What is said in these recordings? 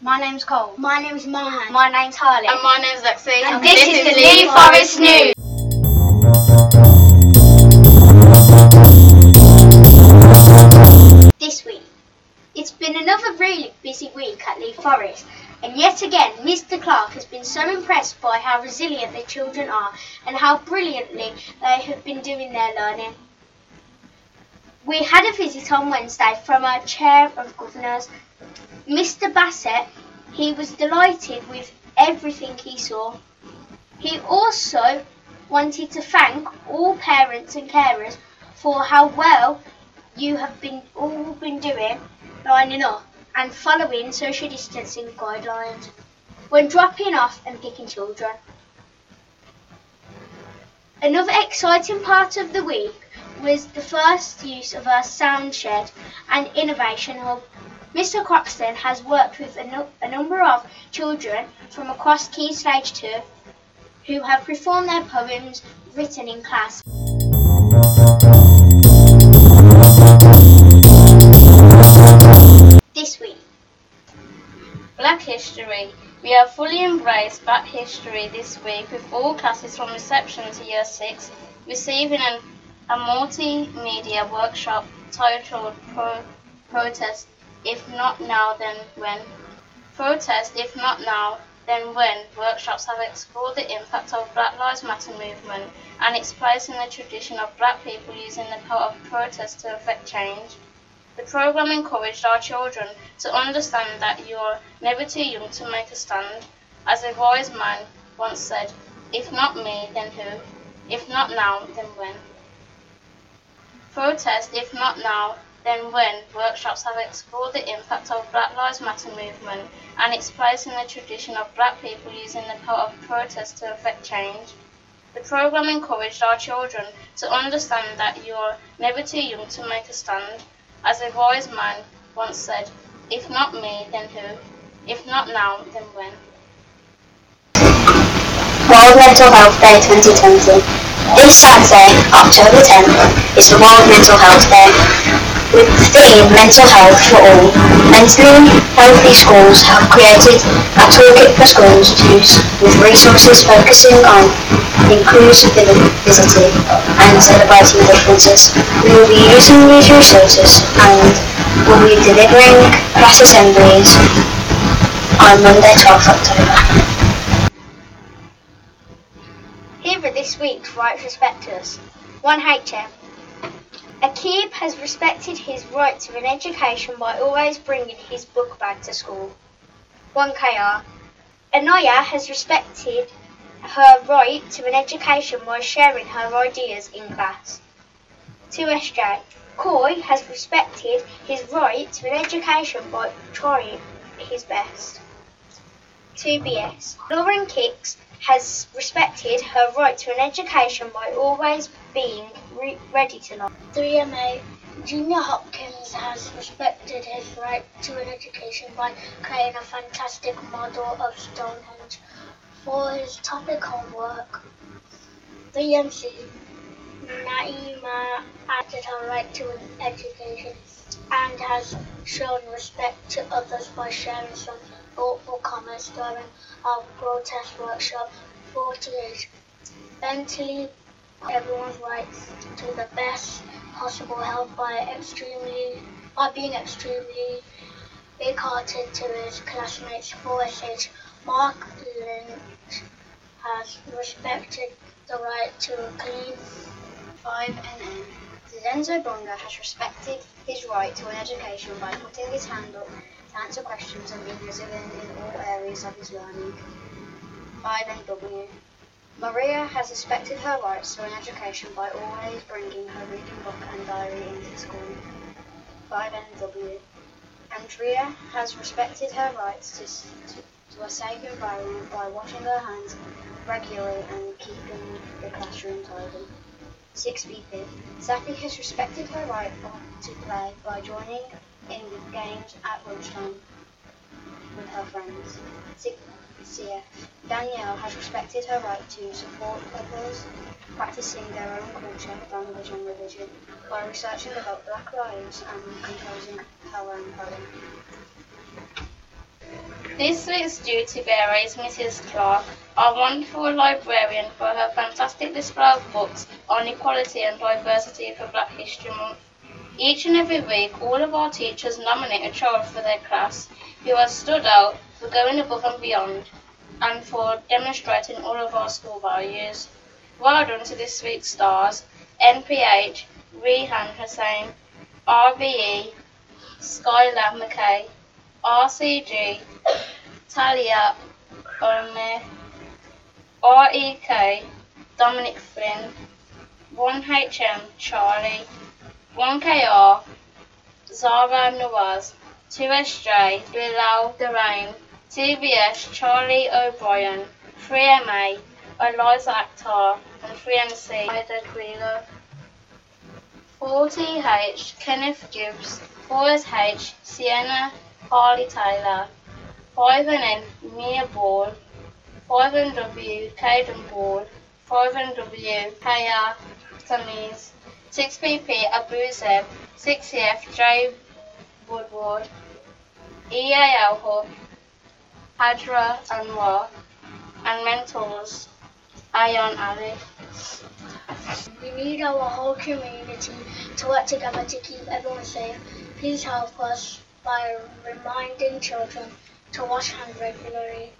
My name's Cole. My name's Mahan. My name's Harley. And my name's Lexi. And this is the Lee Forest News. This week. It's been another really busy week at Lee Forest, and yet again, Mr. Clark has been so impressed by how resilient the children are and how brilliantly they have been doing their learning. We had a visit on Wednesday from our Chair of Governors, Mr. Bassett. He was delighted with everything he saw. He also wanted to thank all parents and carers for how well you have been all been doing lining up and following social distancing guidelines when dropping off and picking children. Another exciting part of the week was the first use of our sound shed and innovation hub. Mr. Croxton has worked with a, nu- a number of children from across Key Stage 2 who have performed their poems written in class. This week, Black History. We have fully embraced Black History this week with all classes from reception to Year 6 receiving an, a multimedia workshop titled Pro- Protest If Not Now Then When. Protest If Not Now Then When workshops have explored the impact of Black Lives Matter movement and its place in the tradition of black people using the power of protest to effect change. The program encouraged our children to understand that you are never too young to make a stand. As a wise man once said, if not me, then who? If not now, then when? Protest, if not now, then when workshops have explored the impact of Black Lives Matter movement and its place in the tradition of black people using the power of protest to effect change. The program encouraged our children to understand that you are never too young to make a stand. As a wise man once said, if not me, then who? If not now, then when? World Mental Health Day 2020. This Saturday, October 10th, is World Mental Health Day. With the theme Mental Health for All, Mentally Healthy Schools have created a toolkit for schools to use with resources focusing on inclusivity and celebrating differences. We will be using these resources and will be delivering class assemblies on Monday 12th October. Here are this week's Right Respecters. 1HM. Akib has respected his right to an education by always bringing his book bag to school. 1KR. Anaya has respected her right to an education by sharing her ideas in class. 2SJ. Coy has respected his right to an education by trying his best. 2BS. Lauren Kicks has respected her right to an education by always being re- ready to learn. 3MA Junior Hopkins has respected his right to an education by creating a fantastic model of Stonehenge for his topic homework. 3MC Naima acted her right to an education and has shown respect to others by sharing some thoughtful comments during our protest workshop 48. Mentally, everyone's rights to the best possible health by extremely by being extremely big-hearted to his classmates. 4SH Mark Lynch has respected the right to a clean 5NN. Zenzo Bonga has respected his right to an education by putting his hand up answer questions and being resilient in all areas of his learning. 5NW. Maria has respected her rights to an education by always bringing her reading book and diary into school. 5NW. Andrea has respected her rights to, to, to a safe environment by washing her hands regularly and keeping the classroom tidy. 6BP. Safi has respected her right to play by joining in games at lunchtime with her friends. 6CF. Danielle has respected her right to support others practicing their own culture, language and religion by researching about black lives and composing her own poem. This week's duty bearer is Mrs. Clark, our wonderful librarian for her fantastic display of books on equality and diversity for Black History Month. Each and every week, all of our teachers nominate a child for their class who has stood out for going above and beyond and for demonstrating all of our school values. Well done to this week's stars, NPH, Rehan Hussain, RBE, Skylar McKay, RCG, Talia Omer, REK, Dominic Flynn, 1HM Charlie, 1KR, Zara Nawaz, 2SJ Bilal Durain, TBS Charlie O'Brien, 3MA Eliza Akhtar, and 3MC Ida Guido. 4TH Kenneth Gibbs, 4SH Sienna Harley Taylor, 5NN Mia Ball, 5NW Caden Ball, 5NW Kaya Tamiz, 6PP Abu Zeb, 6EF J Woodward, EAL Hub, Hadra Anwar, and mentors Ayon Ali. We need our whole community to work together to keep everyone safe. Please help us by reminding children to wash hands regularly.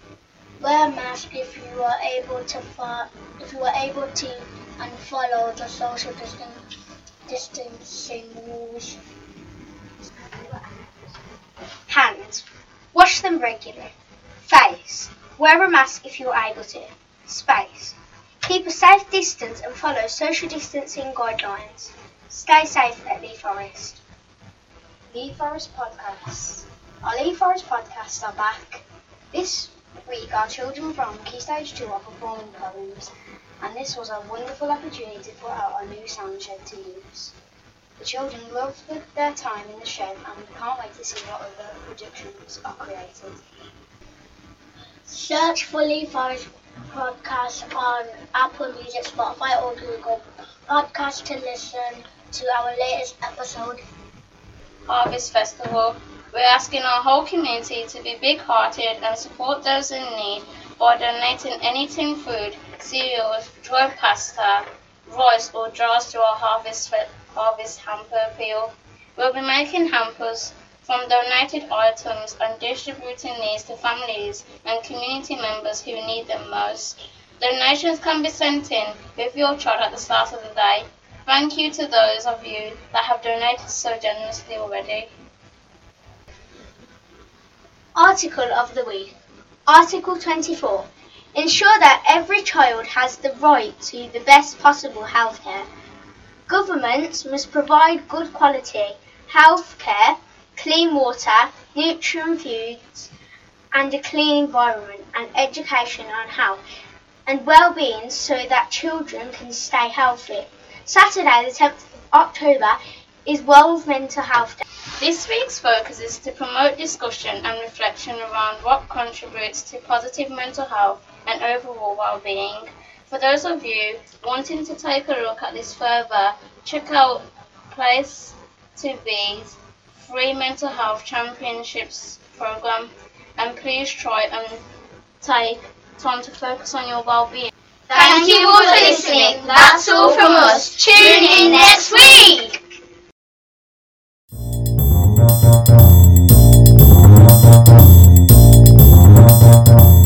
Wear a mask if you are able to if you are able to and follow the social distancing rules. Hands. Wash them regularly. Face. Wear a mask if you are able to. Space. Keep a safe distance and follow social distancing guidelines. Stay safe at Lee Forest. Lee Forest Podcasts. Our Lee Forest Podcasts are back. This week our children from Key Stage 2 are performing poems and this was a wonderful opportunity to put out our new sound shed to use. The children loved the, their time in the shed and we can't wait to see what other productions are created. Search for Lee Forest Podcast on Apple Music, Spotify, or Google Podcast to listen to our latest episode. Harvest Festival. We're asking our whole community to be big hearted and support those in need by donating any tin food, cereals, dry pasta, rice, or jars to our Harvest, Harvest Hamper appeal. We'll be making hampers from donated items and distributing these to families and community members who need them most. Donations can be sent in with your child at the start of the day. Thank you to those of you that have donated so generously already. Article of the Week. Article 24. Ensure that every child has the right to the best possible healthcare. Governments must provide good quality healthcare, clean water, nutrient foods, and a clean environment and education on health and well-being so that children can stay healthy. Saturday, the 10th of October, is World Mental Health Day. This week's focus is to promote discussion and reflection around what contributes to positive mental health and overall well-being. For those of you wanting to take a look at this further, check out Place to Be's free mental health championships program and please try and take time to focus on your well-being. Thank you all for listening. That's all from us. Tune in next week. Thank you.